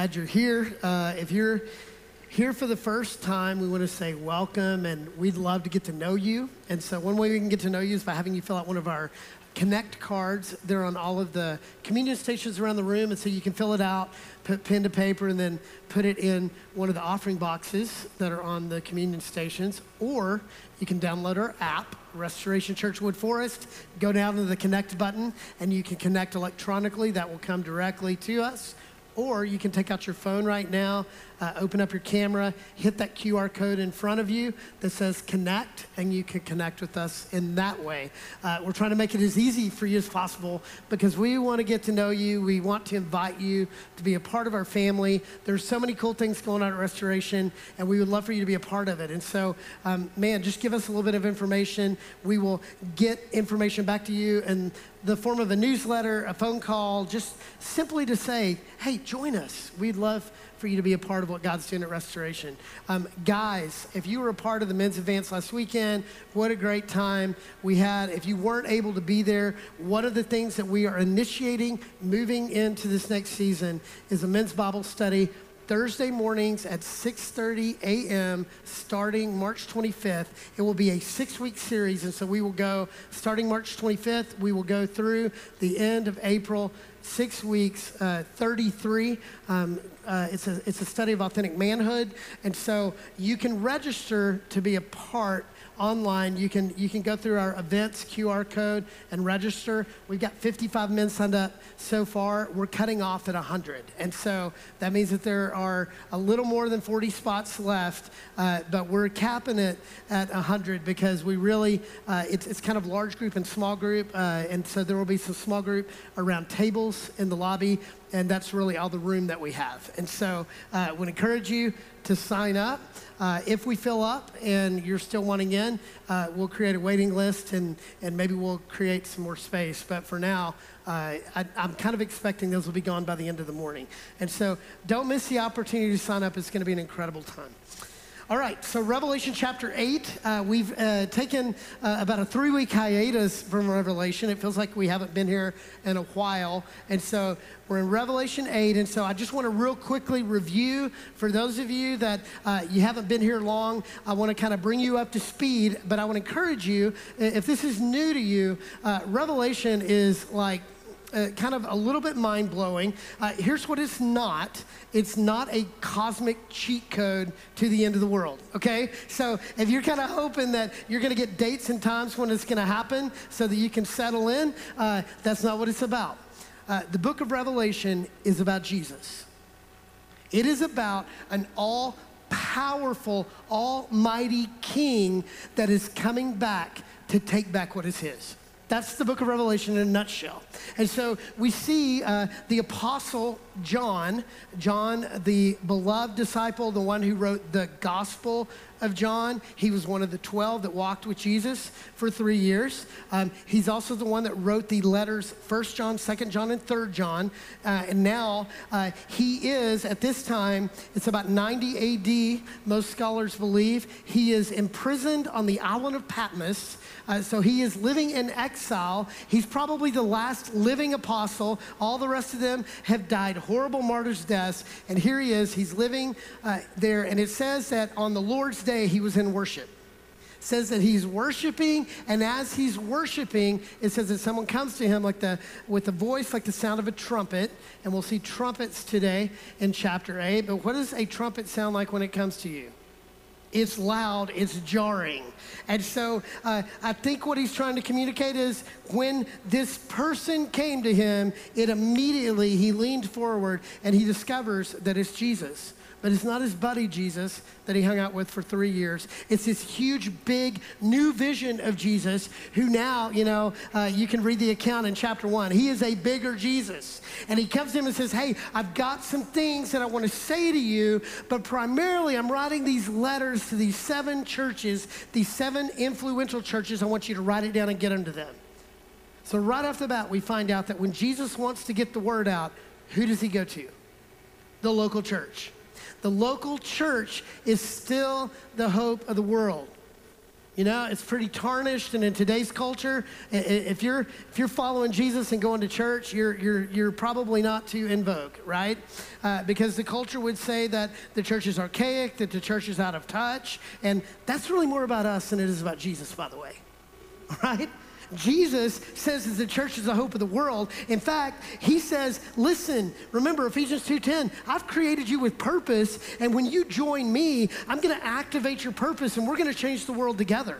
glad you're here. Uh, if you're here for the first time, we want to say welcome and we'd love to get to know you. And so, one way we can get to know you is by having you fill out one of our Connect cards. They're on all of the communion stations around the room, and so you can fill it out, put pen to paper, and then put it in one of the offering boxes that are on the communion stations. Or you can download our app, Restoration Church Wood Forest, go down to the Connect button, and you can connect electronically. That will come directly to us. Or you can take out your phone right now, uh, open up your camera, hit that QR code in front of you that says connect, and you can connect with us in that way. Uh, we're trying to make it as easy for you as possible because we want to get to know you. We want to invite you to be a part of our family. There's so many cool things going on at Restoration, and we would love for you to be a part of it. And so, um, man, just give us a little bit of information. We will get information back to you in the form of a newsletter, a phone call, just simply to say, hey, join us. We'd love for you to be a part of what God's doing at Restoration. Um, guys, if you were a part of the men's advance last weekend, what a great time we had. If you weren't able to be there, one of the things that we are initiating moving into this next season is a men's Bible study Thursday mornings at 6:30 a.m. starting March 25th. It will be a six-week series, and so we will go starting March 25th. We will go through the end of April six weeks, uh, 33. Um, uh, it's, a, it's a study of authentic manhood. And so you can register to be a part online. You can, you can go through our events QR code and register. We've got 55 men signed up so far. We're cutting off at 100. And so that means that there are a little more than 40 spots left, uh, but we're capping it at 100 because we really, uh, it's, it's kind of large group and small group. Uh, and so there will be some small group around tables in the lobby and that's really all the room that we have. And so I uh, would encourage you to sign up. Uh, if we fill up and you're still wanting in, uh, we'll create a waiting list and, and maybe we'll create some more space. But for now, uh, I, am kind of expecting those will be gone by the end of the morning. And so don't miss the opportunity to sign up. It's going to be an incredible time. All right, so Revelation chapter 8, uh, we've uh, taken uh, about a three week hiatus from Revelation. It feels like we haven't been here in a while. And so we're in Revelation 8. And so I just want to real quickly review for those of you that uh, you haven't been here long. I want to kind of bring you up to speed, but I want to encourage you if this is new to you, uh, Revelation is like uh, kind of a little bit mind blowing. Uh, here's what it's not it's not a cosmic cheat code to the end of the world, okay? So if you're kind of hoping that you're going to get dates and times when it's going to happen so that you can settle in, uh, that's not what it's about. Uh, the book of Revelation is about Jesus, it is about an all powerful, almighty king that is coming back to take back what is his. That's the book of Revelation in a nutshell. And so we see uh, the apostle John, John, the beloved disciple, the one who wrote the gospel of John. He was one of the 12 that walked with Jesus for three years. Um, he's also the one that wrote the letters 1 John, 2 John, and 3 John. Uh, and now uh, he is, at this time, it's about 90 AD, most scholars believe. He is imprisoned on the island of Patmos. Uh, so he is living in exile. He's probably the last living apostle. All the rest of them have died horrible martyrs' death. And here he is. He's living uh, there. And it says that on the Lord's day, he was in worship. It says that he's worshiping, and as he's worshiping, it says that someone comes to him like the, with a voice like the sound of a trumpet, and we'll see trumpets today in chapter 8. But what does a trumpet sound like when it comes to you? It's loud, it's jarring. And so uh, I think what he's trying to communicate is when this person came to him, it immediately, he leaned forward and he discovers that it's Jesus but it's not his buddy Jesus that he hung out with for three years. It's this huge, big, new vision of Jesus who now, you know, uh, you can read the account in chapter one. He is a bigger Jesus. And he comes to him and says, Hey, I've got some things that I want to say to you, but primarily I'm writing these letters to these seven churches, these seven influential churches. I want you to write it down and get them to them. So, right off the bat, we find out that when Jesus wants to get the word out, who does he go to? The local church. The local church is still the hope of the world. You know, it's pretty tarnished, and in today's culture, if you're if you're following Jesus and going to church, you're you're you're probably not too in vogue, right? Uh, because the culture would say that the church is archaic, that the church is out of touch, and that's really more about us than it is about Jesus, by the way, right? Jesus says that the church is the hope of the world. In fact, he says, listen, remember Ephesians 2:10, I've created you with purpose, and when you join me, I'm going to activate your purpose and we're going to change the world together.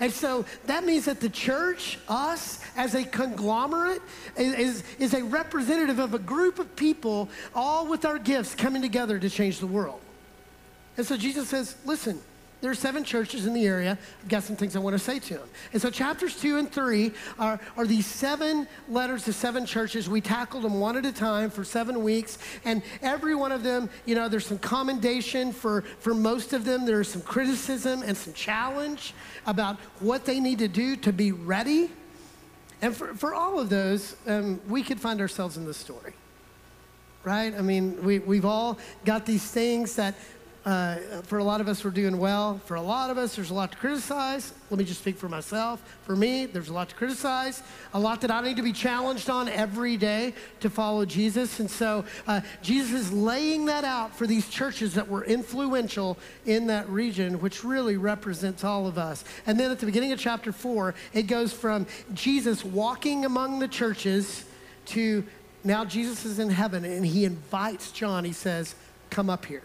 And so that means that the church, us as a conglomerate, is, is a representative of a group of people, all with our gifts coming together to change the world. And so Jesus says, listen, there are seven churches in the area. I've got some things I want to say to them. And so, chapters two and three are, are these seven letters to seven churches. We tackled them one at a time for seven weeks. And every one of them, you know, there's some commendation for, for most of them. There's some criticism and some challenge about what they need to do to be ready. And for, for all of those, um, we could find ourselves in this story right? I mean, we, we've all got these things that uh, for a lot of us, we're doing well. For a lot of us, there's a lot to criticize. Let me just speak for myself. For me, there's a lot to criticize, a lot that I need to be challenged on every day to follow Jesus. And so uh, Jesus is laying that out for these churches that were influential in that region, which really represents all of us. And then at the beginning of chapter four, it goes from Jesus walking among the churches to now Jesus is in heaven and he invites John. He says, Come up here.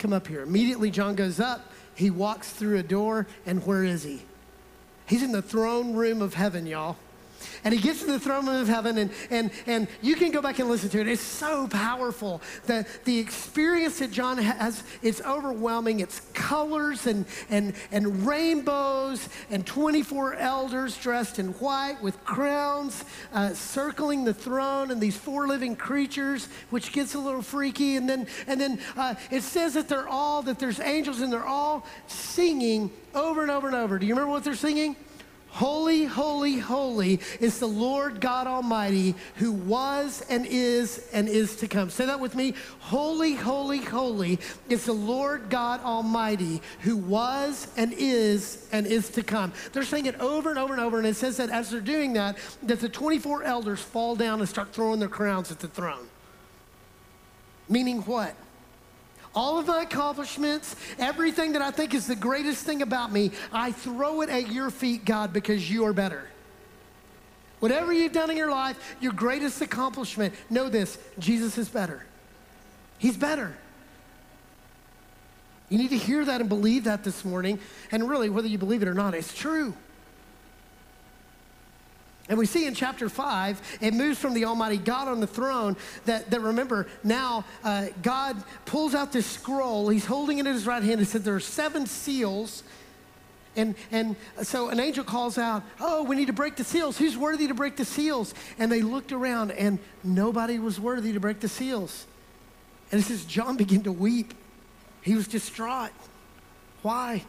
Come up here. Immediately, John goes up. He walks through a door, and where is he? He's in the throne room of heaven, y'all. And he gets to the throne room of heaven, and, and, and you can go back and listen to it. It's so powerful. The, the experience that John has, it's overwhelming. It's colors and, and, and rainbows and 24 elders dressed in white with crowns uh, circling the throne and these four living creatures, which gets a little freaky. And then, and then uh, it says that they're all, that there's angels and they're all singing over and over and over. Do you remember what they're singing? Holy, holy, holy is the Lord God Almighty who was and is and is to come. Say that with me. Holy, holy, holy is the Lord God Almighty who was and is and is to come. They're saying it over and over and over, and it says that as they're doing that, that the 24 elders fall down and start throwing their crowns at the throne. Meaning what? All of my accomplishments, everything that I think is the greatest thing about me, I throw it at your feet, God, because you are better. Whatever you've done in your life, your greatest accomplishment, know this Jesus is better. He's better. You need to hear that and believe that this morning. And really, whether you believe it or not, it's true. And we see in chapter 5, it moves from the Almighty God on the throne that, that remember, now uh, God pulls out this scroll. He's holding it in his right hand. He said there are seven seals. And, and so an angel calls out, Oh, we need to break the seals. Who's worthy to break the seals? And they looked around, and nobody was worthy to break the seals. And it says, John began to weep. He was distraught. Why?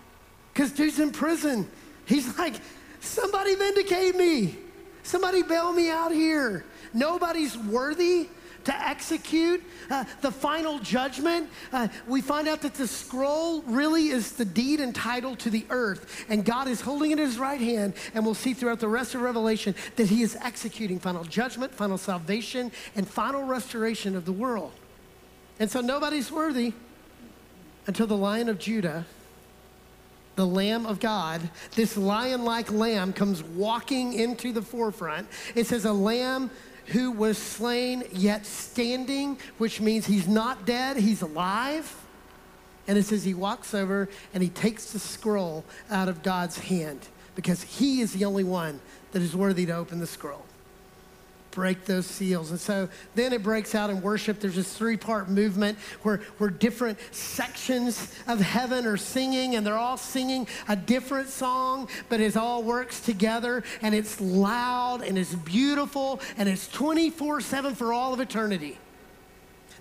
Because dude's in prison. He's like, Somebody vindicate me. Somebody bail me out here. Nobody's worthy to execute uh, the final judgment. Uh, we find out that the scroll really is the deed and title to the earth, and God is holding it in his right hand, and we'll see throughout the rest of Revelation that he is executing final judgment, final salvation, and final restoration of the world. And so nobody's worthy until the Lion of Judah the Lamb of God, this lion like lamb comes walking into the forefront. It says, a lamb who was slain yet standing, which means he's not dead, he's alive. And it says he walks over and he takes the scroll out of God's hand because he is the only one that is worthy to open the scroll break those seals. And so then it breaks out in worship. There's this three part movement where, where different sections of heaven are singing, and they're all singing a different song, but it all works together, and it's loud, and it's beautiful, and it's 24 7 for all of eternity.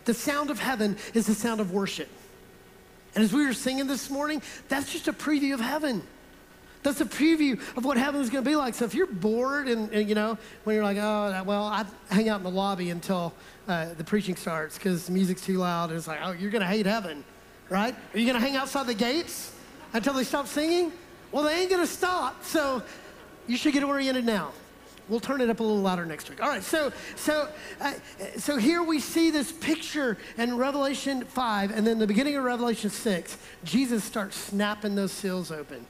The sound of heaven is the sound of worship. And as we were singing this morning, that's just a preview of heaven. That's a preview of what heaven is going to be like. So if you're bored and, and, you know, when you're like, oh, well, I hang out in the lobby until uh, the preaching starts because the music's too loud. It's like, oh, you're going to hate heaven, right? Are you going to hang outside the gates? until they stop singing? Well, they ain't gonna stop. So you should get oriented now. We'll turn it up a little louder next week. All right, so so uh, so here we see this picture in Revelation 5 and then the beginning of Revelation 6, Jesus starts snapping those seals open.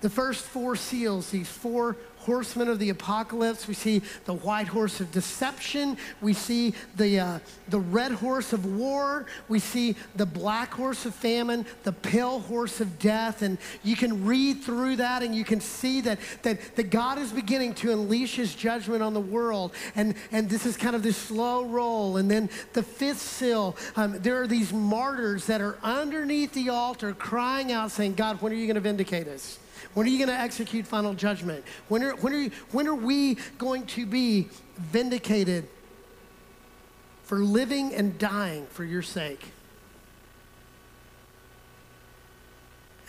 The first four seals, these four horsemen of the apocalypse. We see the white horse of deception. We see the, uh, the red horse of war. We see the black horse of famine, the pale horse of death. And you can read through that and you can see that, that, that God is beginning to unleash his judgment on the world. And, and this is kind of this slow roll. And then the fifth seal, um, there are these martyrs that are underneath the altar crying out, saying, God, when are you going to vindicate us? When are you going to execute final judgment? When are, when, are you, when are we going to be vindicated for living and dying for your sake?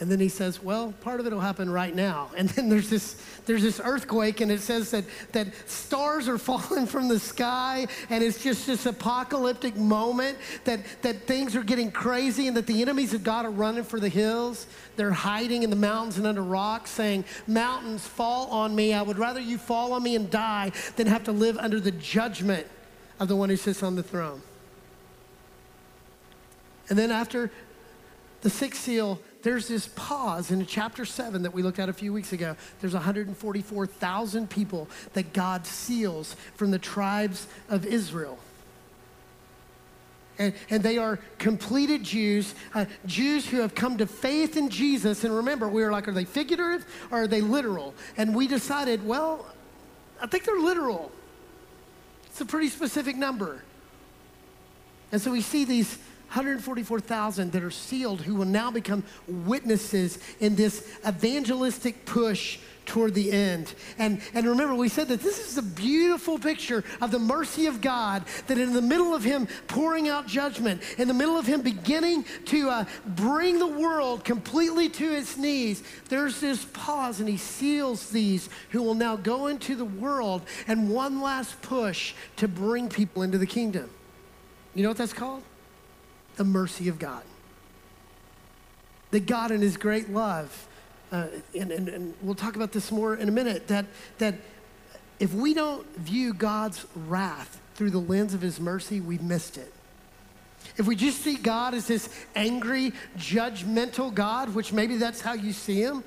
And then he says, well, part of it will happen right now. And then there's this, there's this earthquake, and it says that, that stars are falling from the sky, and it's just this apocalyptic moment that, that things are getting crazy, and that the enemies of God are running for the hills. They're hiding in the mountains and under rocks, saying, Mountains, fall on me. I would rather you fall on me and die than have to live under the judgment of the one who sits on the throne. And then after the sixth seal, there's this pause in chapter 7 that we looked at a few weeks ago. There's 144,000 people that God seals from the tribes of Israel. And, and they are completed Jews, uh, Jews who have come to faith in Jesus. And remember, we were like, are they figurative or are they literal? And we decided, well, I think they're literal. It's a pretty specific number. And so we see these 144,000 that are sealed who will now become witnesses in this evangelistic push toward the end. And, and remember, we said that this is a beautiful picture of the mercy of God, that in the middle of Him pouring out judgment, in the middle of Him beginning to uh, bring the world completely to its knees, there's this pause, and He seals these who will now go into the world and one last push to bring people into the kingdom. You know what that's called? The mercy of God. That God, in His great love, uh, and, and, and we'll talk about this more in a minute, that, that if we don't view God's wrath through the lens of His mercy, we've missed it. If we just see God as this angry, judgmental God, which maybe that's how you see Him,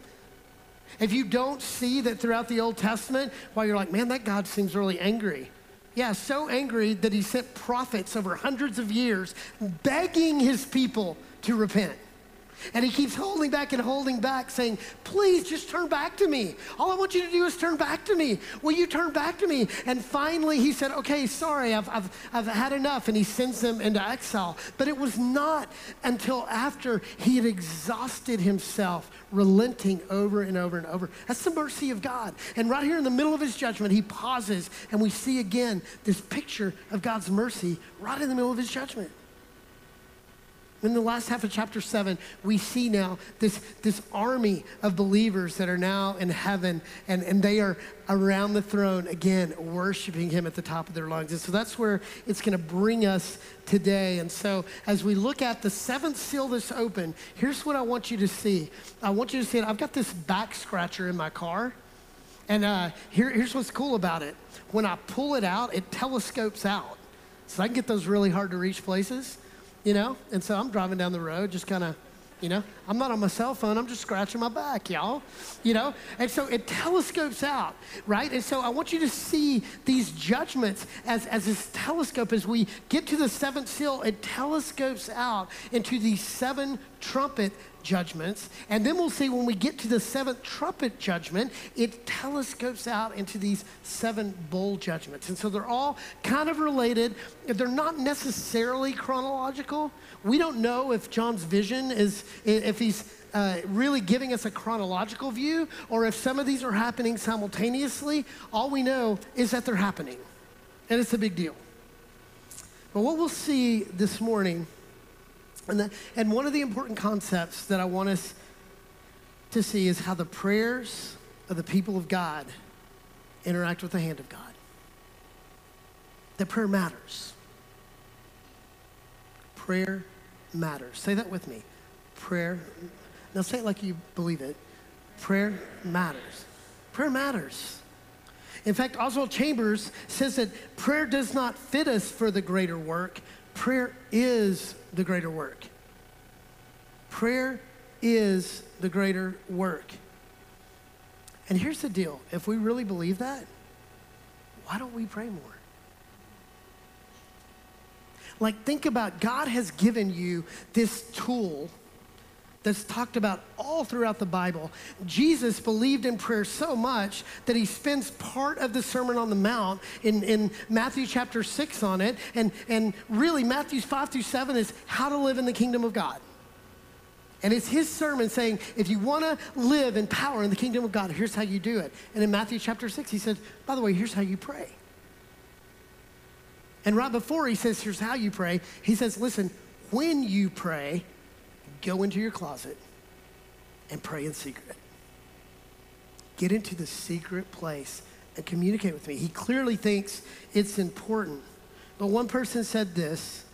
if you don't see that throughout the Old Testament, while you're like, man, that God seems really angry. Yeah, so angry that he sent prophets over hundreds of years begging his people to repent. And he keeps holding back and holding back, saying, Please just turn back to me. All I want you to do is turn back to me. Will you turn back to me? And finally, he said, Okay, sorry, I've, I've, I've had enough. And he sends them into exile. But it was not until after he had exhausted himself relenting over and over and over. That's the mercy of God. And right here in the middle of his judgment, he pauses and we see again this picture of God's mercy right in the middle of his judgment. In the last half of chapter seven, we see now this, this army of believers that are now in heaven, and, and they are around the throne again, worshiping Him at the top of their lungs. And so that's where it's going to bring us today. And so as we look at the seventh seal that's open, here's what I want you to see. I want you to see it. I've got this back scratcher in my car, and uh, here, here's what's cool about it. When I pull it out, it telescopes out. So I can get those really hard to reach places you know? And so I'm driving down the road, just kind of, you know, I'm not on my cell phone, I'm just scratching my back, y'all, you know? And so it telescopes out, right? And so I want you to see these judgments as, as this telescope, as we get to the seventh seal, it telescopes out into these seven trumpet judgments. And then we'll see when we get to the seventh trumpet judgment, it telescopes out into these seven bowl judgments. And so they're all kind of related. They're not necessarily chronological. We don't know if John's vision is, if he's uh, really giving us a chronological view or if some of these are happening simultaneously. All we know is that they're happening. And it's a big deal. But what we'll see this morning and, the, and one of the important concepts that I want us to see is how the prayers of the people of God interact with the hand of God. That prayer matters. Prayer matters. Say that with me. Prayer Now say it like you believe it. Prayer matters. Prayer matters. In fact, Oswald Chambers says that prayer does not fit us for the greater work. Prayer is the greater work. Prayer is the greater work. And here's the deal if we really believe that, why don't we pray more? Like, think about God has given you this tool that's talked about all throughout the Bible. Jesus believed in prayer so much that he spends part of the Sermon on the Mount in, in Matthew chapter 6 on it. And, and really, Matthew 5 through 7 is how to live in the kingdom of God. And it's his sermon saying, if you want to live in power in the kingdom of God, here's how you do it. And in Matthew chapter 6, he said, by the way, here's how you pray. And right before he says, here's how you pray, he says, listen, when you pray, go into your closet and pray in secret. Get into the secret place and communicate with me. He clearly thinks it's important. But one person said this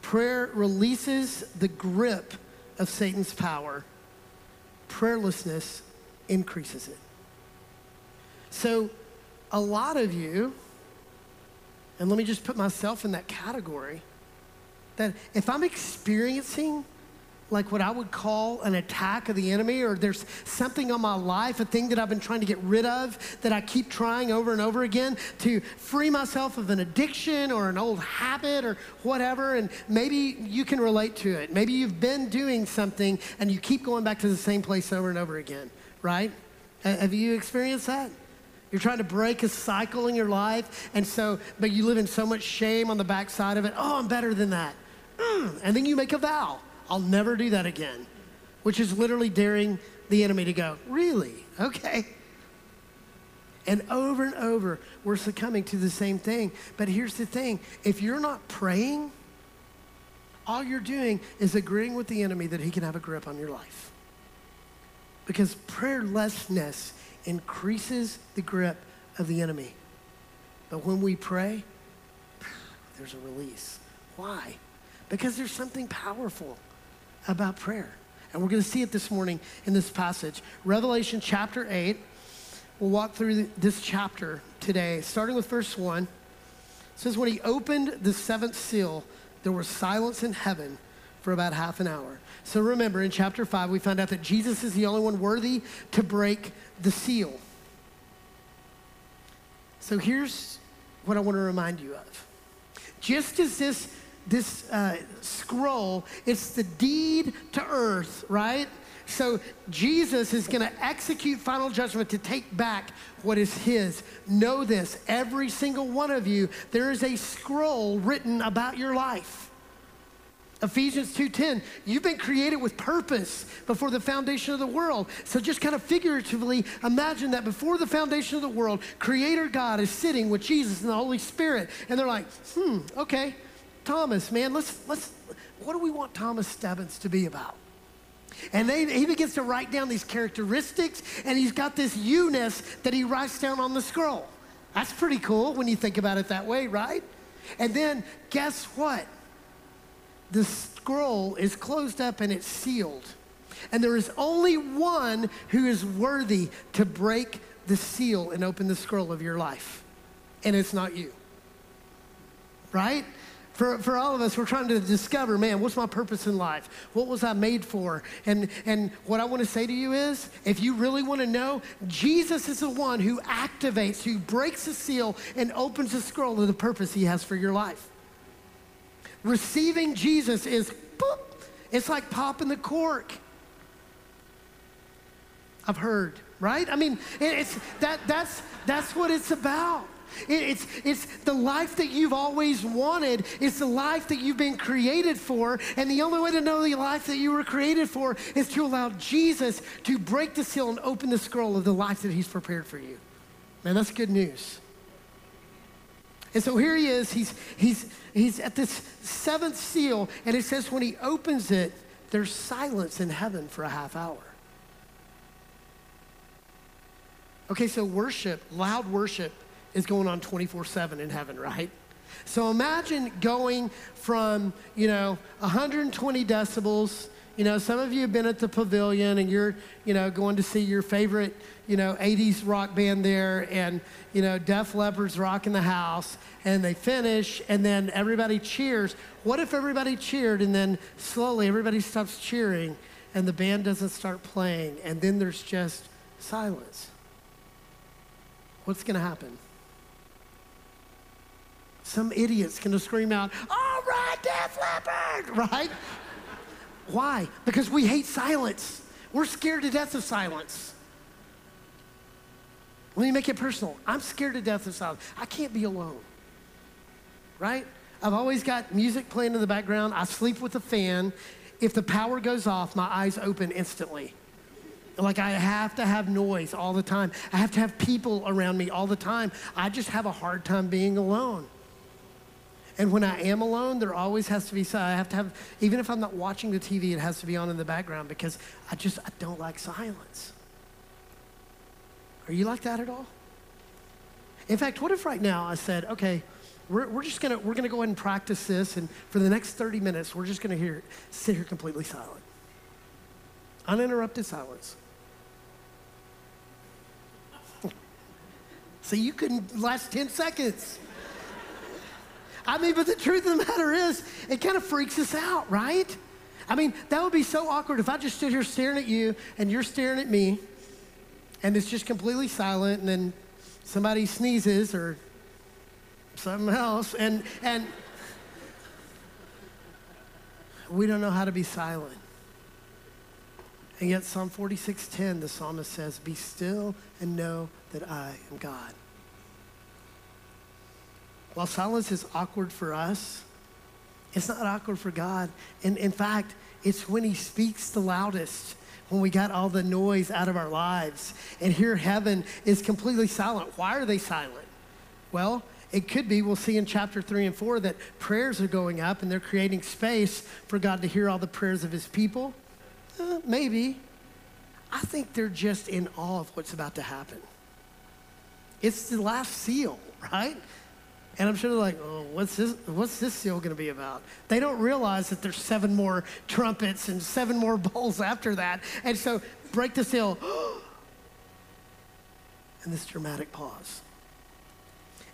prayer releases the grip of Satan's power, prayerlessness increases it. So, a lot of you, and let me just put myself in that category, that if I'm experiencing like what I would call an attack of the enemy, or there's something on my life, a thing that I've been trying to get rid of that I keep trying over and over again to free myself of an addiction or an old habit or whatever. And maybe you can relate to it. Maybe you've been doing something and you keep going back to the same place over and over again, right? Have you experienced that? You're trying to break a cycle in your life, and so, but you live in so much shame on the backside of it. Oh, I'm better than that. Mm. And then you make a vow I'll never do that again, which is literally daring the enemy to go, Really? Okay. And over and over, we're succumbing to the same thing. But here's the thing if you're not praying, all you're doing is agreeing with the enemy that he can have a grip on your life. Because prayerlessness increases the grip of the enemy. But when we pray, there's a release. Why? Because there's something powerful about prayer. And we're going to see it this morning in this passage. Revelation chapter 8. We'll walk through this chapter today, starting with verse 1. It says, When he opened the seventh seal, there was silence in heaven for about half an hour. So remember, in chapter 5, we found out that Jesus is the only one worthy to break the seal. So here's what I want to remind you of. Just as this this uh, scroll, it's the deed to earth, right? So Jesus is going to execute final judgment to take back what is his. Know this, every single one of you, there is a scroll written about your life. Ephesians 2:10, you've been created with purpose before the foundation of the world. So just kind of figuratively imagine that before the foundation of the world, creator God is sitting with Jesus and the Holy Spirit and they're like, "Hmm, okay. Thomas, man, let's, let's, what do we want Thomas Stebbins to be about? And they, he begins to write down these characteristics, and he's got this you-ness that he writes down on the scroll. That's pretty cool when you think about it that way, right? And then guess what? The scroll is closed up and it's sealed. And there is only one who is worthy to break the seal and open the scroll of your life. And it's not you. Right? For, for all of us, we're trying to discover, man, what's my purpose in life? What was I made for? And, and what I want to say to you is, if you really want to know, Jesus is the one who activates, who breaks the seal and opens the scroll of the purpose he has for your life. Receiving Jesus is, boop, it's like popping the cork. I've heard, right? I mean, it's, that, that's, that's what it's about. It's, it's the life that you've always wanted. It's the life that you've been created for. And the only way to know the life that you were created for is to allow Jesus to break the seal and open the scroll of the life that he's prepared for you. Man, that's good news. And so here he is. He's, he's, he's at this seventh seal, and it says when he opens it, there's silence in heaven for a half hour. Okay, so worship, loud worship, is going on 24 7 in heaven, right? So imagine going from, you know, 120 decibels, You know, some of you have been at the pavilion and you're, you know, going to see your favorite, you know, 80s rock band there and, you know, Def Leppard's rocking the house and they finish and then everybody cheers. What if everybody cheered and then slowly everybody stops cheering and the band doesn't start playing and then there's just silence? What's going to happen? Some idiot's to scream out, all right, Def Leppard, right? Why? Because we hate silence. We're scared to death of silence. Let me make it personal. I'm scared to death of silence. I can't be alone. Right? I've always got music playing in the background. I sleep with a fan. If the power goes off, my eyes open instantly. Like I have to have noise all the time. I have to have people around me all the time. I just have a hard time being alone. And when I am alone, there always has to be, I have to have, even if I'm not watching the TV, it has to be on in the background because I just, I don't like silence. Are you like that at all? In fact, what if right now I said, okay, we're, we're just gonna, we're gonna go ahead and practice this, and for the next 30 minutes, we're just gonna hear, sit here completely silent. Uninterrupted silence. so you couldn't last 10 seconds. I mean, but the truth of the matter is, it kind of freaks us out, right? I mean, that would be so awkward if I just stood here staring at you and you're staring at me and it's just completely silent and then somebody sneezes or something else and and we don't know how to be silent. And yet Psalm 46:10 the psalmist says, "Be still and know that I am God." While silence is awkward for us, it's not awkward for God. And in fact, it's when He speaks the loudest, when we got all the noise out of our lives. And here, heaven is completely silent. Why are they silent? Well, it could be, we'll see in chapter three and four, that prayers are going up and they're creating space for God to hear all the prayers of His people. Uh, maybe. I think they're just in awe of what's about to happen. It's the last seal, right? And I'm sure they're like, oh, what's this, what's this seal going to be about? They don't realize that there's seven more trumpets and seven more bowls after that. And so break the seal. and this dramatic pause.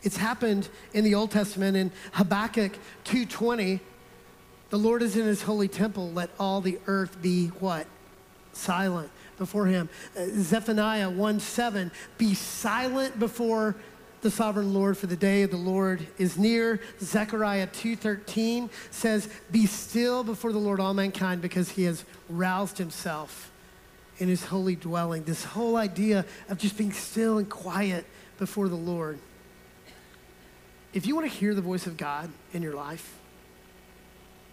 It's happened in the Old Testament in Habakkuk 2.20. The Lord is in his holy temple. Let all the earth be what? Silent before him. Uh, Zephaniah 1.7. Be silent before the sovereign Lord, for the day of the Lord is near. Zechariah 2:13 says, "Be still before the Lord all mankind because he has roused himself in his holy dwelling." This whole idea of just being still and quiet before the Lord. If you want to hear the voice of God in your life,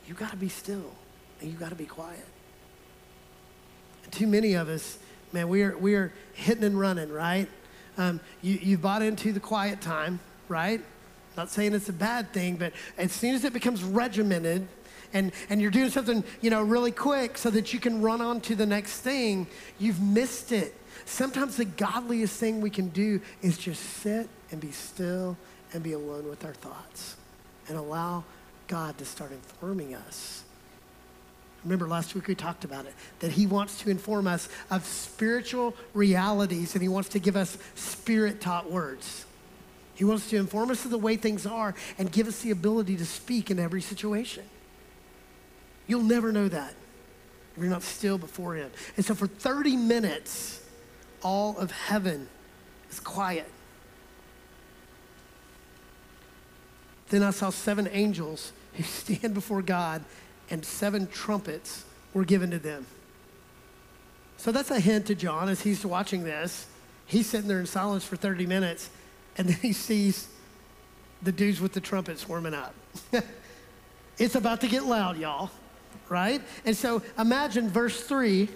you got to be still and you got to be quiet. Too many of us, man, we are we are hitting and running, right? Um, you, you bought into the quiet time, right? Not saying it's a bad thing, but as soon as it becomes regimented, and, and you're doing something you know really quick so that you can run on to the next thing you've missed it sometimes the godliest thing we can do is just sit and be still and be alone with our thoughts and allow god to start informing us Remember last week we talked about it, that he wants to inform us of spiritual realities and he wants to give us spirit taught words. He wants to inform us of the way things are and give us the ability to speak in every situation. You'll never know that if you're not still before him. And so for 30 minutes, all of heaven is quiet. Then I saw seven angels who stand before God and seven trumpets were given to them. So that's a hint to John as he's watching this. He's sitting there in silence for 30 minutes, and then he sees the dudes with the trumpets warming up. it's about to get loud, y'all, right? And so imagine verse 3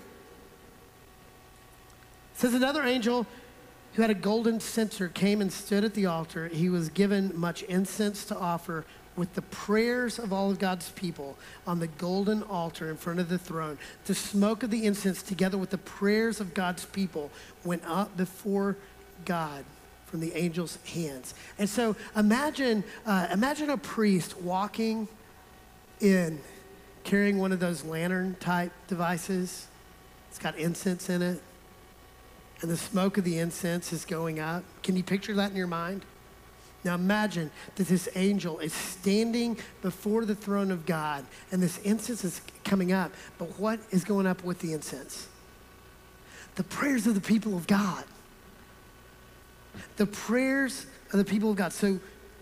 says, Another angel who had a golden censer came and stood at the altar. He was given much incense to offer with the prayers of all of God's people on the golden altar in front of the throne. The smoke of the incense, together with the prayers of God's people, went up before God from the angel's hands. And so imagine, uh, imagine a priest walking in carrying one of those lantern type devices. It's got incense in it. And the smoke of the incense is going up. Can you picture that in your mind? Now imagine that this angel is standing before the throne of God and this incense is coming up. But what is going up with the incense? The prayers of the people of God. The prayers of the people of God. So,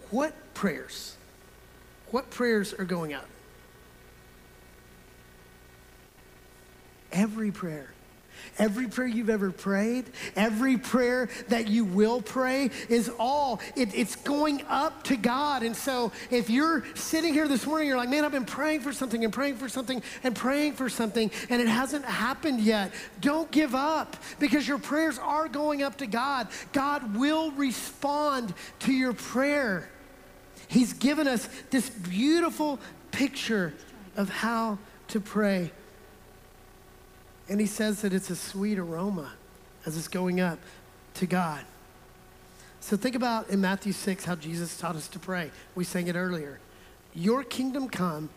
what prayers? What prayers are going up? Every prayer. Every prayer you've ever prayed, every prayer that you will pray is all, it, it's going up to God. And so if you're sitting here this morning, you're like, man, I've been praying for something and praying for something and praying for something, and it hasn't happened yet. Don't give up because your prayers are going up to God. God will respond to your prayer. He's given us this beautiful picture of how to pray. And he says that it's a sweet aroma as it's going up to God. So think about in Matthew 6 how Jesus taught us to pray. We sang it earlier. Your kingdom come,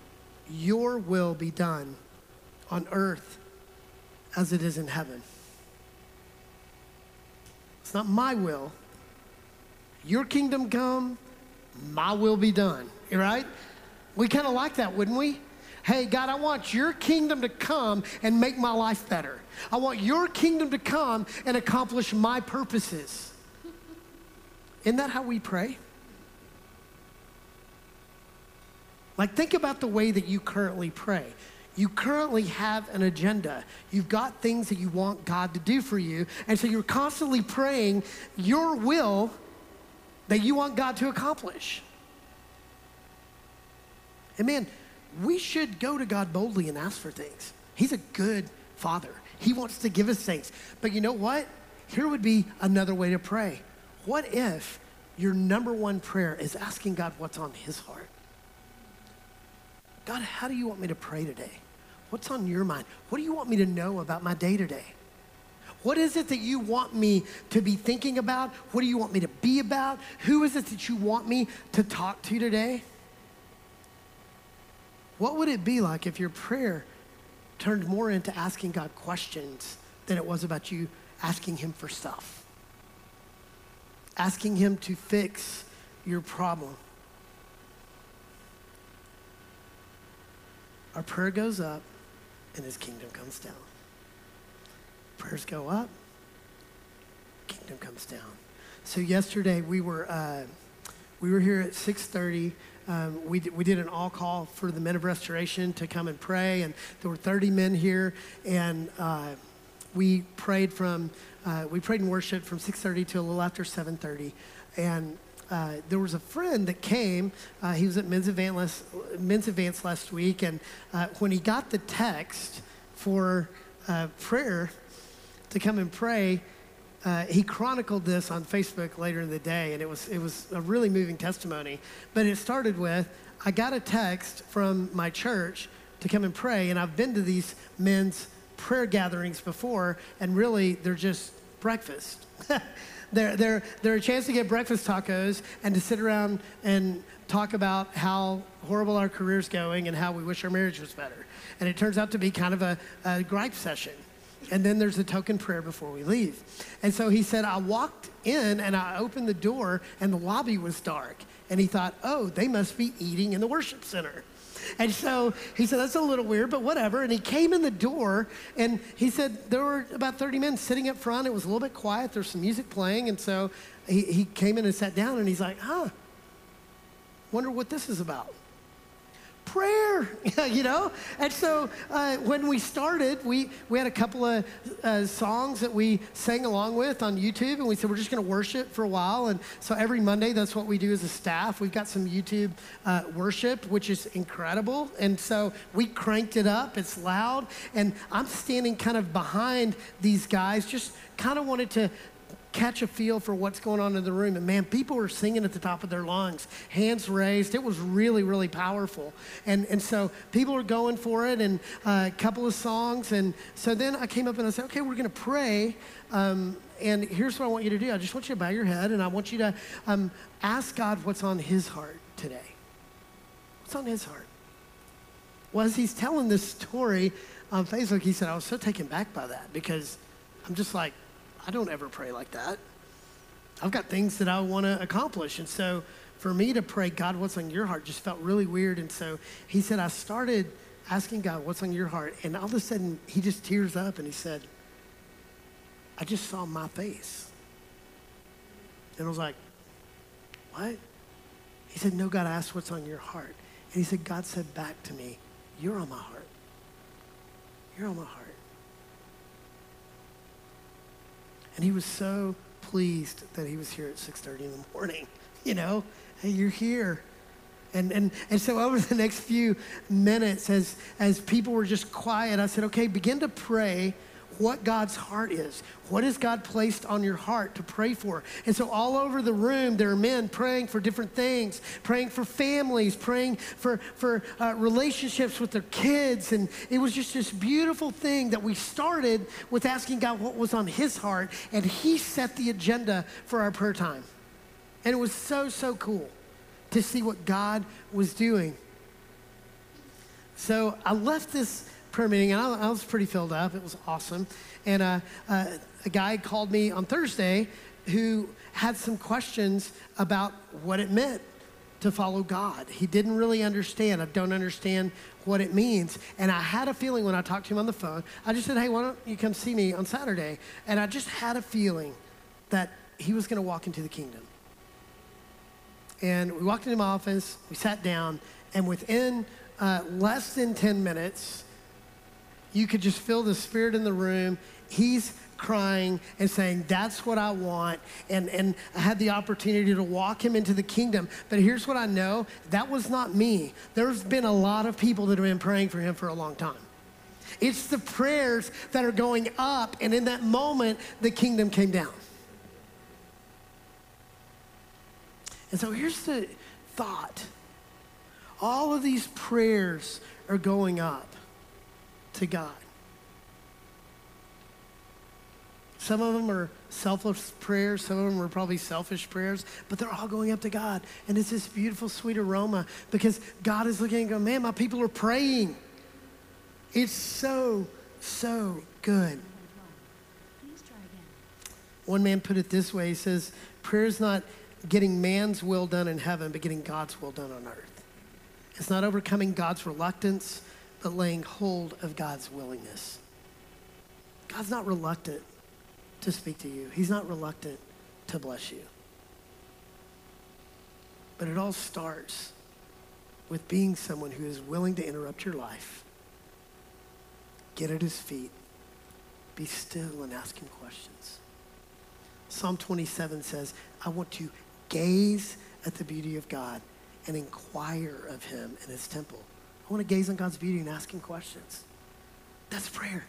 your will be done on earth as it is in heaven. It's not my will. Your kingdom come, my will be done. You right? We kind of like that, wouldn't we? Hey, God, I want your kingdom to come and make my life better. I want your kingdom to come and accomplish my purposes. Isn't that how we pray? Like, think about the way that you currently pray. You currently have an agenda. You've got things that you want God to do for you. And so you're constantly praying your will that you want God to accomplish. And man, we should go to God boldly and ask for things. He's a good father. He wants to give us things. But you know what? Here would be another way to pray. What if your number one prayer is asking God what's on his heart? God, how do you want me to pray today? What's on your mind? What do you want me to know about my day today? What is it that you want me to be thinking about? What do you want me to be about? Who is it that you want me to talk to today? What would it be like if your prayer turned more into asking God questions than it was about you asking Him for stuff? Asking Him to fix your problem. Our prayer goes up and His kingdom comes down. Prayers go up, kingdom comes down. So yesterday we were uh, we were here at 6:30 um, we, we did an all call for the men of restoration to come and pray, and there were 30 men here, and uh, we prayed from uh, we prayed and worshiped from 6:30 to a little after 7:30, and uh, there was a friend that came. Uh, he was at Men's Advance, Men's Advance last week, and uh, when he got the text for uh, prayer to come and pray, uh, he chronicled this on Facebook later in the day, and it was, it was a really moving testimony. But it started with I got a text from my church to come and pray, and I've been to these men's prayer gatherings before, and really they're just breakfast. they're, they're, they're a chance to get breakfast tacos and to sit around and talk about how horrible our career's going and how we wish our marriage was better. And it turns out to be kind of a, a gripe session. And then there's a token prayer before we leave. And so he said, I walked in and I opened the door and the lobby was dark. And he thought, oh, they must be eating in the worship center. And so he said, that's a little weird, but whatever. And he came in the door and he said, there were about 30 men sitting up front. It was a little bit quiet. There's some music playing. And so he, he came in and sat down and he's like, huh, wonder what this is about prayer, you know? And so uh, when we started, we, we had a couple of uh, songs that we sang along with on YouTube, and we said we're just going to worship for a while. And so every Monday, that's what we do as a staff. We've got some YouTube uh, worship, which is incredible. And so we cranked it up, it's loud. And I'm standing kind of behind these guys, just kind of wanted to catch a feel for what's going on in the room. And man, people were singing at the top of their lungs, hands raised. It was really, really powerful. And, and so people were going for it and uh, a couple of songs. And so then I came up and I said, okay, we're going to pray. Um, and here's what I want you to do I just want you to bow your head and I want you to um, ask God what's on his heart today. What's on his heart? Well, as he's telling this story on Facebook, he said, I was so taken back by that because I'm just like, I don't ever pray like that. I've got things that I want to accomplish. And so for me to pray, God, what's on your heart, just felt really weird. And so he said, I started asking God, what's on your heart? And all of a sudden, he just tears up and he said, I just saw my face. And I was like, what? He said, no, God asked what's on your heart. And he said, God said back to me, you're on my heart. You're on my heart. And he was so pleased that he was here at 6.30 in the morning. You know, hey, you're here. And, and, and so over the next few minutes, as, as people were just quiet, I said, okay, begin to pray what God's heart is. What has God placed on your heart to pray for? And so, all over the room, there are men praying for different things, praying for families, praying for, for uh, relationships with their kids. And it was just this beautiful thing that we started with asking God what was on His heart, and He set the agenda for our prayer time. And it was so, so cool to see what God was doing. So, I left this prayer meeting, and I, I was pretty filled up. It was awesome. And uh, uh, a guy called me on Thursday who had some questions about what it meant to follow God. He didn't really understand. I don't understand what it means. And I had a feeling when I talked to him on the phone, I just said, hey, why don't you come see me on Saturday? And I just had a feeling that he was going to walk into the kingdom. And we walked into my office, we sat down, and within uh, less than 10 minutes, you could just feel the spirit in the room. He's crying and saying, That's what I want. And, and I had the opportunity to walk him into the kingdom. But here's what I know that was not me. There's been a lot of people that have been praying for him for a long time. It's the prayers that are going up, and in that moment, the kingdom came down. And so here's the thought all of these prayers are going up to God. Some of them are selfless prayers, some of them are probably selfish prayers, but they're all going up to God. And it's this beautiful, sweet aroma because God is looking and going, man, my people are praying. It's so, so good. One man put it this way he says, prayer is not getting man's will done in heaven, but getting God's will done on earth. It's not overcoming God's reluctance, but laying hold of God's willingness. God's not reluctant to speak to you, He's not reluctant to bless you. But it all starts with being someone who is willing to interrupt your life, get at His feet, be still, and ask Him questions. Psalm 27 says, I want to gaze at the beauty of God and inquire of Him in His temple. I want to gaze on God's beauty and ask Him questions. That's prayer.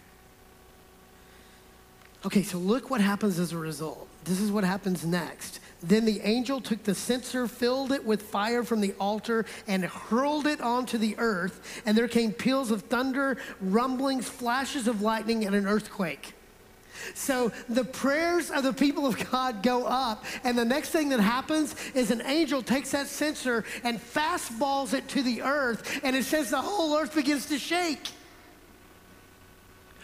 Okay, so look what happens as a result. This is what happens next. Then the angel took the censer, filled it with fire from the altar, and hurled it onto the earth. And there came peals of thunder, rumblings, flashes of lightning, and an earthquake. So the prayers of the people of God go up, and the next thing that happens is an angel takes that censer and fastballs it to the earth, and it says the whole earth begins to shake.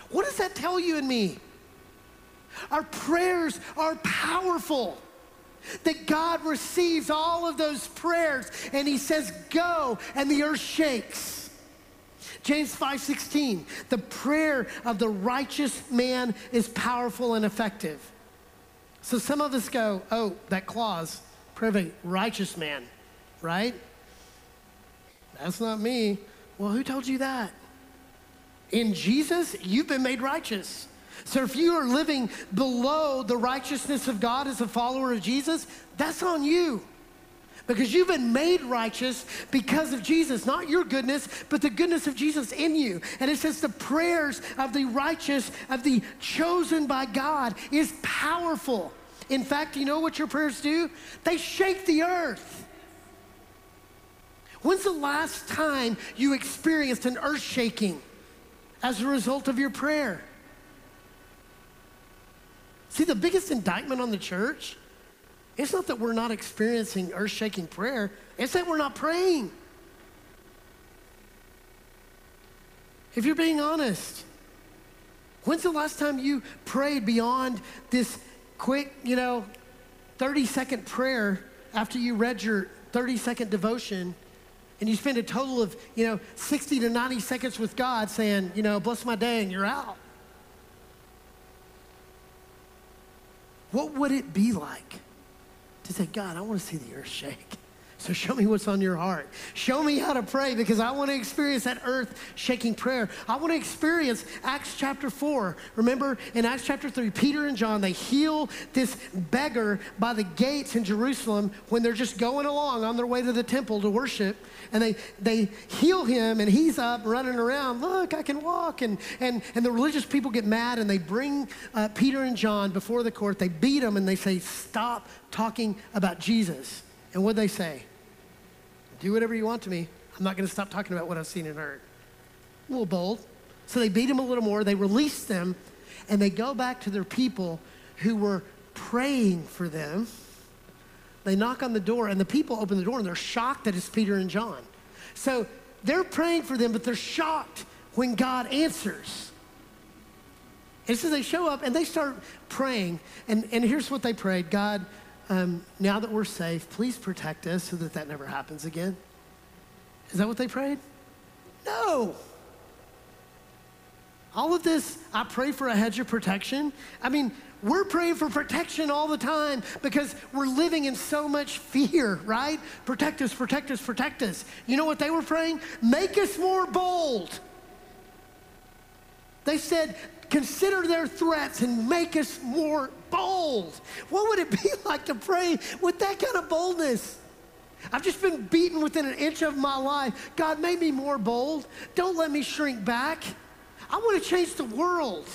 What does that tell you and me? Our prayers are powerful. That God receives all of those prayers and he says, Go, and the earth shakes. James 5:16, the prayer of the righteous man is powerful and effective. So some of us go, oh, that clause, a righteous man, right? That's not me. Well, who told you that? In Jesus, you've been made righteous. So if you are living below the righteousness of God as a follower of Jesus, that's on you because you've been made righteous because of Jesus, not your goodness, but the goodness of Jesus in you. And it says the prayers of the righteous, of the chosen by God, is powerful. In fact, you know what your prayers do? They shake the earth. When's the last time you experienced an earth shaking as a result of your prayer? See, the biggest indictment on the church it's not that we're not experiencing earth shaking prayer, it's that we're not praying. If you're being honest, when's the last time you prayed beyond this quick, you know, 30 second prayer after you read your 30 second devotion and you spend a total of, you know, 60 to 90 seconds with God saying, you know, bless my day and you're out? What would it be like to say, God, I want to see the earth shake? So show me what's on your heart. Show me how to pray because I want to experience that earth shaking prayer. I want to experience Acts chapter 4. Remember in Acts chapter 3, Peter and John, they heal this beggar by the gates in Jerusalem when they're just going along on their way to the temple to worship. And they, they heal him and he's up running around. Look, I can walk. And, and, and the religious people get mad and they bring uh, Peter and John before the court. They beat them and they say, Stop talking about Jesus. And what they say? Do whatever you want to me. I'm not going to stop talking about what I've seen and heard. A little bold. So they beat him a little more. They release them, and they go back to their people who were praying for them. They knock on the door, and the people open the door, and they're shocked that it's Peter and John. So they're praying for them, but they're shocked when God answers. And so they show up and they start praying. And, and here's what they prayed God, um, now that we're safe, please protect us so that that never happens again. Is that what they prayed? No. All of this, I pray for a hedge of protection. I mean, we're praying for protection all the time because we're living in so much fear, right? Protect us, protect us, protect us. You know what they were praying? Make us more bold. They said, consider their threats and make us more bold. What would it be like to pray with that kind of boldness? I've just been beaten within an inch of my life. God, made me more bold. Don't let me shrink back. I want to change the world.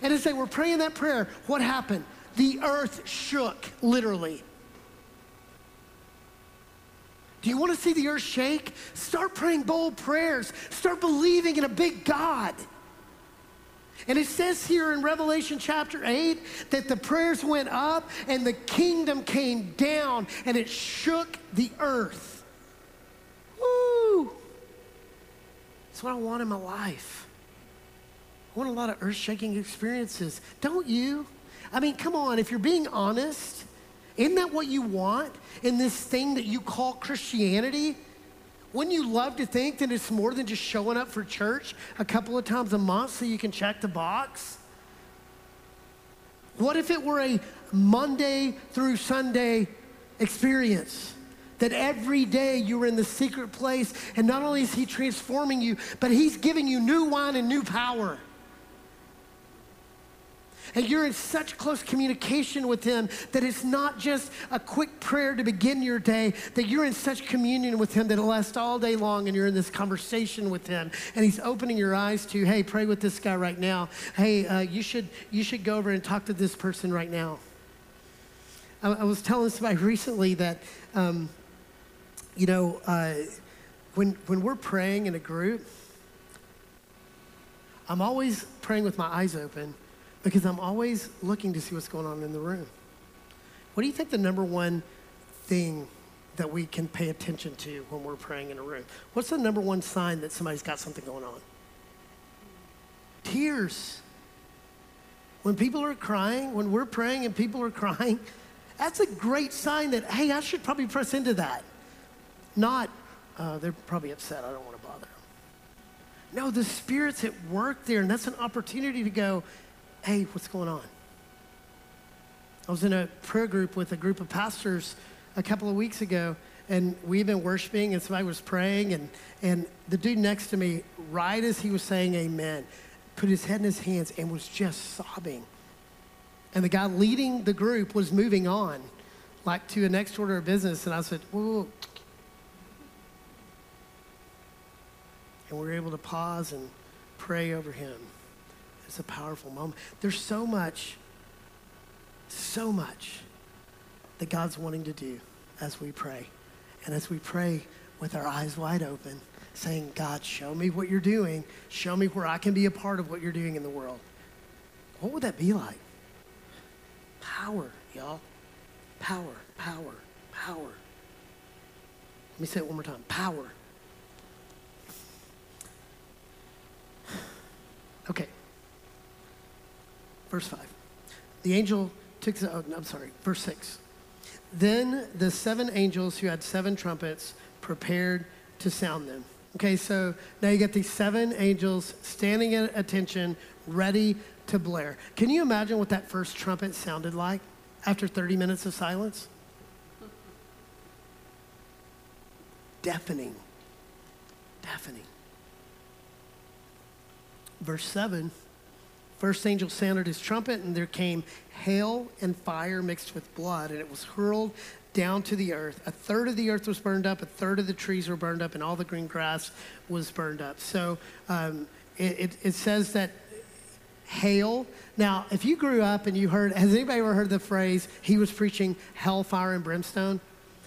And as they were praying that prayer, what happened? The earth shook, literally. Do you want to see the earth shake? Start praying bold prayers. Start believing in a big God. And it says here in Revelation chapter 8 that the prayers went up and the kingdom came down and it shook the earth. Woo! That's what I want in my life. I want a lot of earth shaking experiences. Don't you? I mean, come on, if you're being honest, isn't that what you want in this thing that you call Christianity? Wouldn't you love to think that it's more than just showing up for church a couple of times a month so you can check the box? What if it were a Monday through Sunday experience? That every day you were in the secret place, and not only is He transforming you, but He's giving you new wine and new power and you're in such close communication with Him that it's not just a quick prayer to begin your day, that you're in such communion with Him that it lasts all day long and you're in this conversation with Him. And He's opening your eyes to, hey, pray with this guy right now. Hey, uh, you, should, you should go over and talk to this person right now. I, I was telling somebody recently that, um, you know, uh, when, when we're praying in a group, I'm always praying with my eyes open because I'm always looking to see what's going on in the room. What do you think the number one thing that we can pay attention to when we're praying in a room? What's the number one sign that somebody's got something going on? Tears. When people are crying, when we're praying and people are crying, that's a great sign that, hey, I should probably press into that. Not, uh, they're probably upset, I don't want to bother them. No, the Spirit's at work there, and that's an opportunity to go, hey, what's going on? I was in a prayer group with a group of pastors a couple of weeks ago, and we've been worshiping, and somebody was praying, and, and the dude next to me, right as he was saying amen, put his head in his hands and was just sobbing. And the guy leading the group was moving on, like to a next order of business, and I said, whoa, whoa. And we were able to pause and pray over him. It's a powerful moment. There's so much, so much that God's wanting to do as we pray. And as we pray with our eyes wide open, saying, God, show me what you're doing. Show me where I can be a part of what you're doing in the world. What would that be like? Power, y'all. Power, power, power. Let me say it one more time. Power. Okay. Verse 5. The angel took, the, oh, I'm sorry, verse 6. Then the seven angels who had seven trumpets prepared to sound them. Okay, so now you get these seven angels standing at attention, ready to blare. Can you imagine what that first trumpet sounded like after 30 minutes of silence? Deafening. Deafening. Verse 7 First angel sounded his trumpet, and there came hail and fire mixed with blood, and it was hurled down to the earth. A third of the earth was burned up, a third of the trees were burned up, and all the green grass was burned up. So um, it, it, it says that hail. Now, if you grew up and you heard, has anybody ever heard the phrase, he was preaching hellfire and brimstone?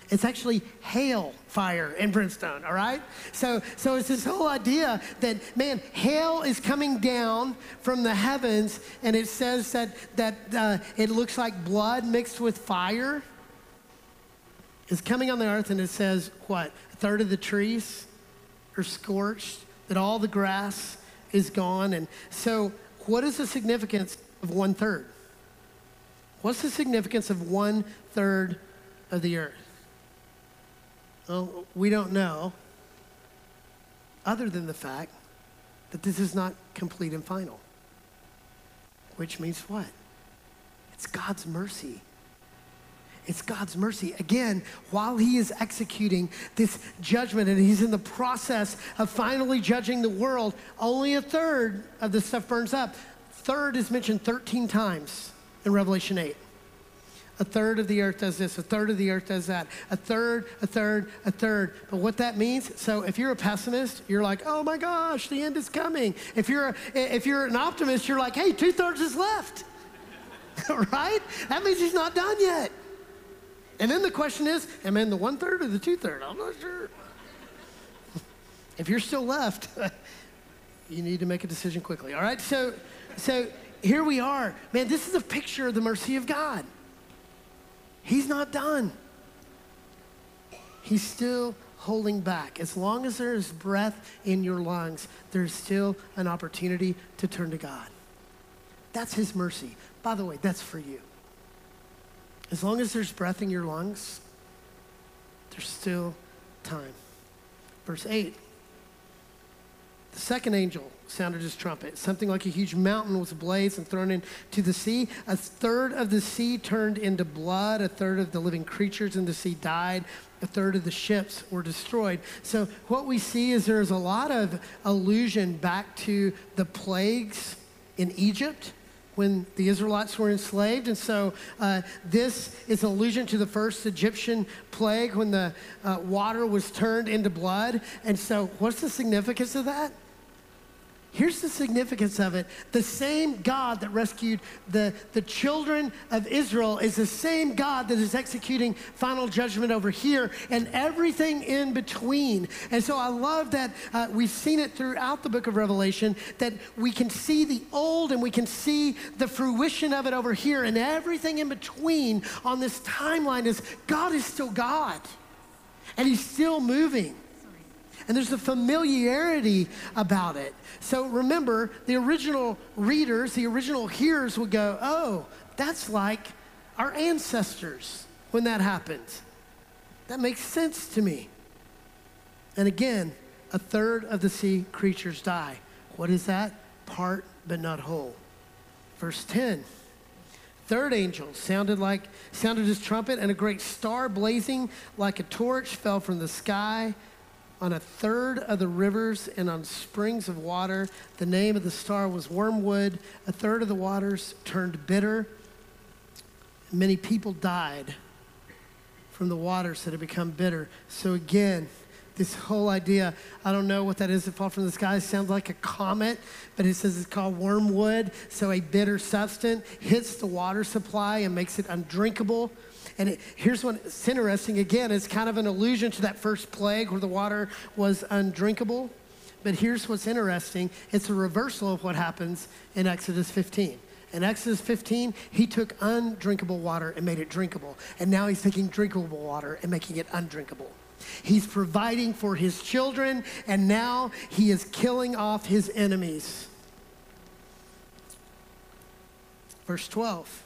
It's actually hail, fire, and brimstone, all right? So, so it's this whole idea that, man, hail is coming down from the heavens, and it says that, that uh, it looks like blood mixed with fire is coming on the earth, and it says, what? A third of the trees are scorched, that all the grass is gone. And so, what is the significance of one third? What's the significance of one third of the earth? Well, we don't know, other than the fact that this is not complete and final. Which means what? It's God's mercy. It's God's mercy. Again, while he is executing this judgment and he's in the process of finally judging the world, only a third of the stuff burns up. Third is mentioned 13 times in Revelation 8. A third of the earth does this, a third of the earth does that, a third, a third, a third. But what that means, so if you're a pessimist, you're like, oh my gosh, the end is coming. If you're, a, if you're an optimist, you're like, hey, two thirds is left. right? That means he's not done yet. And then the question is, am I in the one third or the two third? I'm not sure. if you're still left, you need to make a decision quickly. All right? So, so here we are. Man, this is a picture of the mercy of God. He's not done. He's still holding back. As long as there is breath in your lungs, there's still an opportunity to turn to God. That's His mercy. By the way, that's for you. As long as there's breath in your lungs, there's still time. Verse 8 The second angel sounded his trumpet. Something like a huge mountain was ablaze and thrown into the sea. A third of the sea turned into blood. A third of the living creatures in the sea died. A third of the ships were destroyed. So, what we see is there's a lot of allusion back to the plagues in Egypt when the Israelites were enslaved. And so uh, this is an allusion to the first Egyptian plague when the uh, water was turned into blood. And so, what's the significance of that? Here's the significance of it. The same God that rescued the, the children of Israel is the same God that is executing final judgment over here and everything in between. And so I love that uh, we've seen it throughout the book of Revelation that we can see the old and we can see the fruition of it over here and everything in between on this timeline is God is still God and he's still moving. And there's a familiarity about it. So remember, the original readers, the original hearers would go, oh, that's like our ancestors when that happened. That makes sense to me. And again, a third of the sea creatures die. What is that? Part but not whole. Verse 10. Third angel sounded like sounded his trumpet, and a great star blazing like a torch fell from the sky on a third of the rivers and on springs of water. The name of the star was wormwood. A third of the waters turned bitter. Many people died from the waters that had become bitter. So, again, this whole idea, I don't know what that is that fall from the sky. It sounds like a comet, but it says it's called wormwood. So, a bitter substance hits the water supply and makes it undrinkable. And it, here's what's interesting again, it's kind of an allusion to that first plague where the water was undrinkable. But here's what's interesting it's a reversal of what happens in Exodus 15. In Exodus 15, he took undrinkable water and made it drinkable. And now he's taking drinkable water and making it undrinkable. He's providing for his children, and now he is killing off his enemies. Verse 12.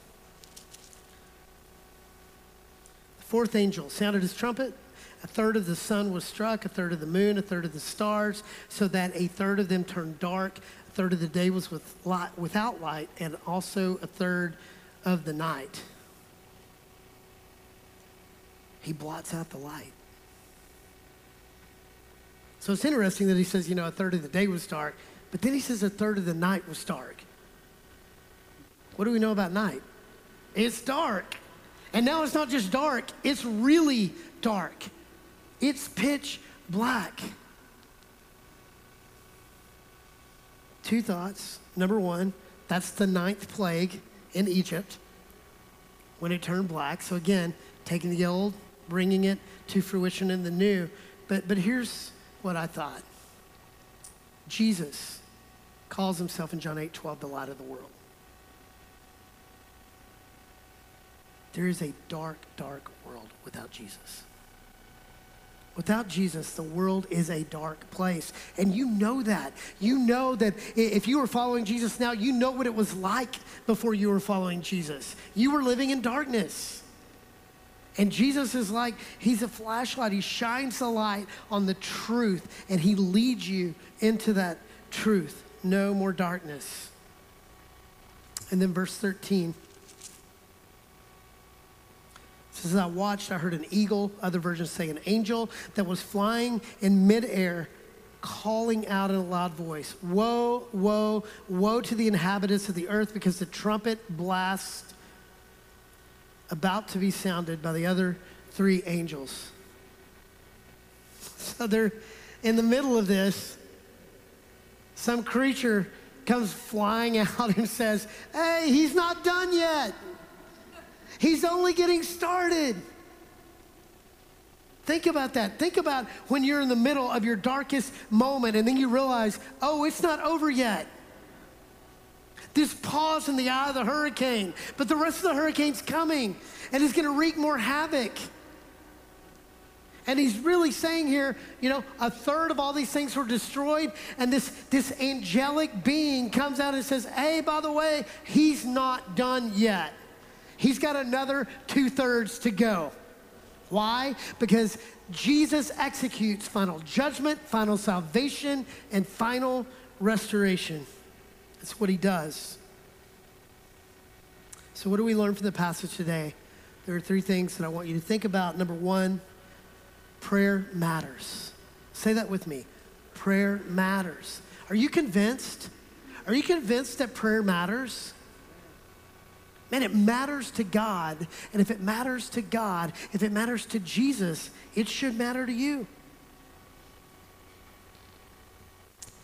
The fourth angel sounded his trumpet. A third of the sun was struck, a third of the moon, a third of the stars, so that a third of them turned dark, a third of the day was with light, without light, and also a third of the night. He blots out the light. So it's interesting that he says, you know, a third of the day was dark, but then he says a third of the night was dark. What do we know about night? It's dark. And now it's not just dark, it's really dark. It's pitch black. Two thoughts. Number one, that's the ninth plague in Egypt when it turned black. So again, taking the old, bringing it to fruition in the new. But, but here's what I thought Jesus calls himself in John 8 12 the light of the world. There is a dark, dark world without Jesus. Without Jesus, the world is a dark place. And you know that. You know that if you were following Jesus now, you know what it was like before you were following Jesus. You were living in darkness. And Jesus is like, he's a flashlight. He shines the light on the truth and he leads you into that truth. No more darkness. And then verse 13 says, I watched, I heard an eagle, other versions say an angel, that was flying in midair, calling out in a loud voice Woe, woe, woe to the inhabitants of the earth, because the trumpet blast about to be sounded by the other three angels. So they're in the middle of this. Some creature comes flying out and says, Hey, he's not done yet. He's only getting started. Think about that. Think about when you're in the middle of your darkest moment and then you realize, oh, it's not over yet. This pause in the eye of the hurricane, but the rest of the hurricane's coming and it's gonna wreak more havoc. And he's really saying here, you know, a third of all these things were destroyed, and this, this angelic being comes out and says, hey, by the way, he's not done yet. He's got another two thirds to go. Why? Because Jesus executes final judgment, final salvation, and final restoration. That's what he does. So, what do we learn from the passage today? There are three things that I want you to think about. Number one, prayer matters. Say that with me. Prayer matters. Are you convinced? Are you convinced that prayer matters? Man, it matters to God. And if it matters to God, if it matters to Jesus, it should matter to you.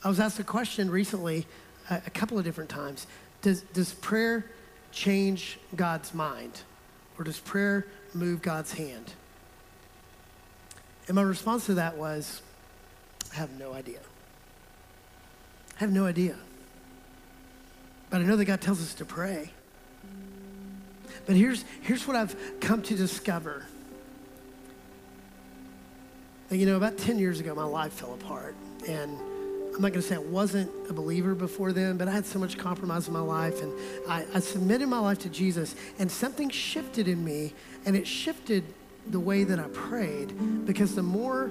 I was asked a question recently, a, couple of different times. Does, does prayer change God's mind? Or does prayer move God's hand? And my response to that was, I have no idea. I have no idea. But I know that God tells us to pray. But here's, here's what I've come to discover. You know, about 10 years ago, my life fell apart. And I'm not going to say I wasn't a believer before then, but I had so much compromise in my life. And I, I submitted my life to Jesus, and something shifted in me, and it shifted the way that I prayed because the more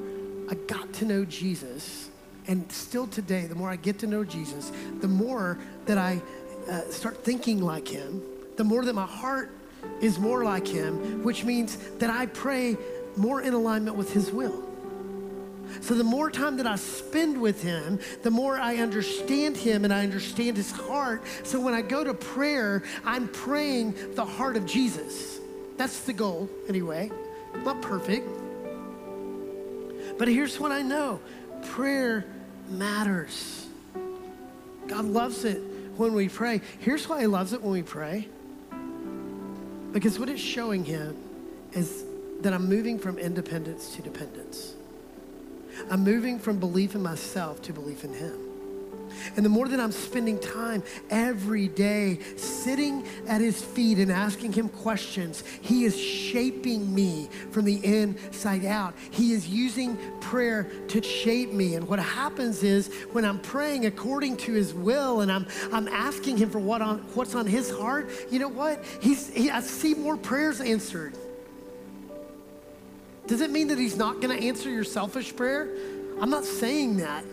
I got to know Jesus, and still today, the more I get to know Jesus, the more that I uh, start thinking like him, the more that my heart is more like him, which means that I pray more in alignment with his will. So the more time that I spend with him, the more I understand him and I understand his heart. So when I go to prayer, I'm praying the heart of Jesus. That's the goal, anyway. Not perfect. But here's what I know prayer matters. God loves it when we pray. Here's why he loves it when we pray because what it's showing him is that I'm moving from independence to dependence. I'm moving from belief in myself to belief in him. And the more that I'm spending time every day sitting at his feet and asking him questions, he is shaping me from the inside out. He is using prayer to shape me. And what happens is when I'm praying according to his will and I'm, I'm asking him for what on, what's on his heart, you know what? He's, he, I see more prayers answered. Does it mean that he's not going to answer your selfish prayer? I'm not saying that.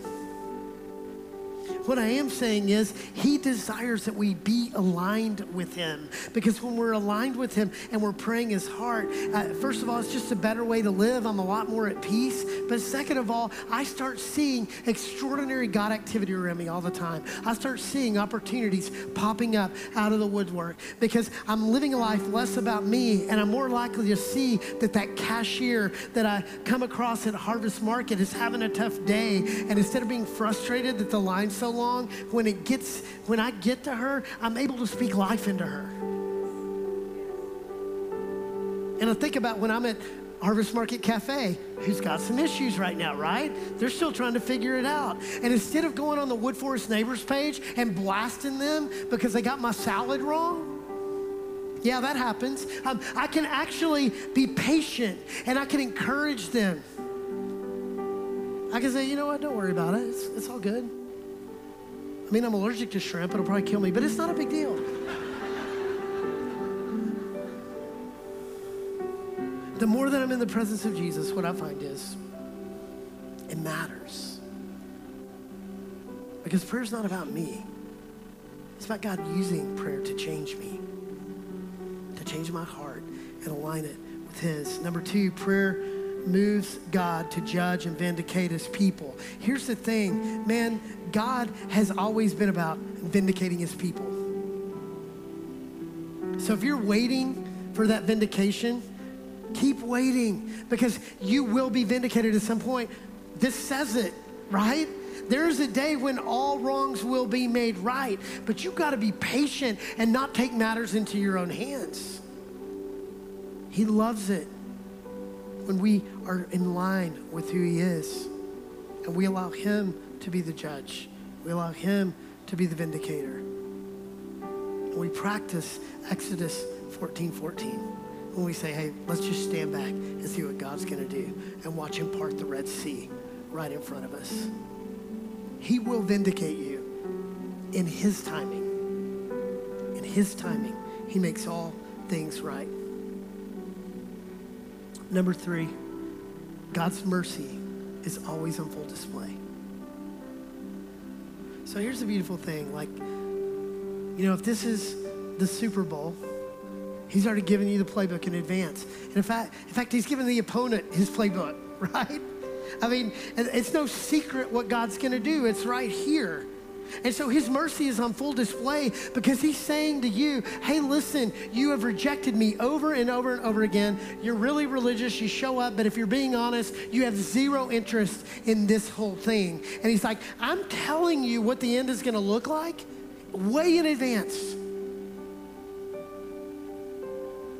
What I am saying is, He desires that we be aligned with Him. Because when we're aligned with Him and we're praying His heart, uh, first of all, it's just a better way to live. I'm a lot more at peace. But second of all, I start seeing extraordinary God activity around me all the time. I start seeing opportunities popping up out of the woodwork because I'm living a life less about me and I'm more likely to see that that cashier that I come across at Harvest Market is having a tough day. And instead of being frustrated that the line's so long, when it gets, when I get to her, I'm able to speak life into her. And I think about when I'm at Harvest Market Cafe, who's got some issues right now, right? They're still trying to figure it out. And instead of going on the Woodforest Neighbors page and blasting them because they got my salad wrong, yeah, that happens. Um, I can actually be patient and I can encourage them. I can say, you know what, don't worry about it. It's, it's all good. I mean, I'm allergic to shrimp. It'll probably kill me, but it's not a big deal. the more that I'm in the presence of Jesus, what I find is it matters. Because prayer's not about me. It's about God using prayer to change me, to change my heart and align it with His. Number two, prayer moves God to judge and vindicate his people. Here's the thing, man, God has always been about vindicating his people. So if you're waiting for that vindication, keep waiting because you will be vindicated at some point. This says it, right? There's a day when all wrongs will be made right, but you've got to be patient and not take matters into your own hands. He loves it when we are in line with who He is and we allow Him to be the judge, we allow Him to be the vindicator. And we practice Exodus 14 14 when we say, hey, let's just stand back and see what God's going to do and watch Him part the Red Sea right in front of us. He will vindicate you in His timing. In His timing, He makes all things right. Number three, God's mercy is always on full display. So here's the beautiful thing like, you know, if this is the Super Bowl, he's already given you the playbook in advance. And in fact, in fact, he's given the opponent his playbook, right? I mean, it's no secret what God's going to do. It's right here. And so his mercy is on full display because he's saying to you, hey, listen, you have rejected me over and over and over again. You're really religious, you show up, but if you're being honest, you have zero interest in this whole thing. And he's like, I'm telling you what the end is going to look like way in advance.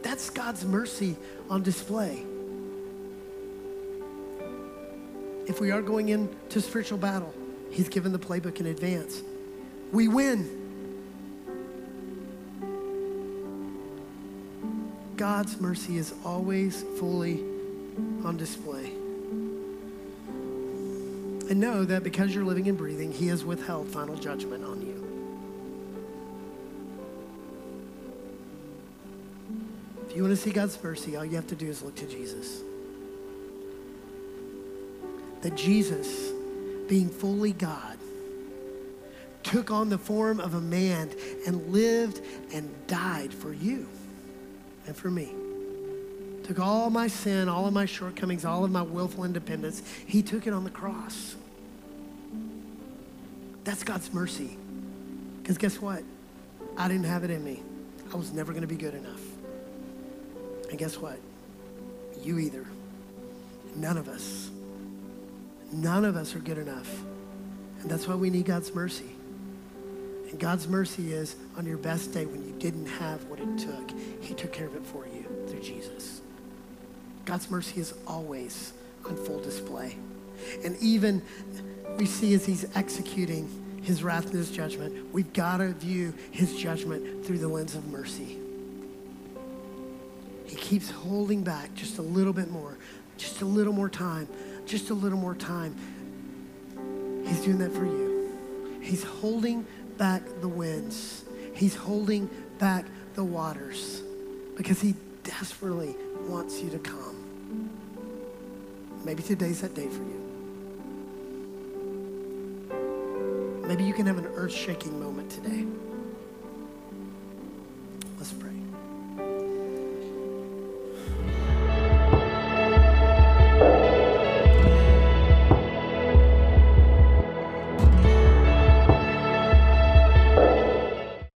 That's God's mercy on display. If we are going into spiritual battle, He's given the playbook in advance. We win. God's mercy is always fully on display. And know that because you're living and breathing, He has withheld final judgment on you. If you want to see God's mercy, all you have to do is look to Jesus. That Jesus being fully God, took on the form of a man and lived and died for you and for me. Took all my sin, all of my shortcomings, all of my willful independence. He took it on the cross. That's God's mercy. Because guess what? I didn't have it in me. I was never going to be good enough. And guess what? You either. None of us. None of us are good enough. And that's why we need God's mercy. And God's mercy is on your best day when you didn't have what it took, He took care of it for you through Jesus. God's mercy is always on full display. And even we see as He's executing his wrath and his judgment. We've got to view his judgment through the lens of mercy. He keeps holding back just a little bit more, just a little more time, just a little more time. He's doing that for you. He's holding back the winds. He's holding back the waters because he desperately wants you to come. Maybe today's that day for you. Maybe you can have an earth shaking moment today. Let's pray.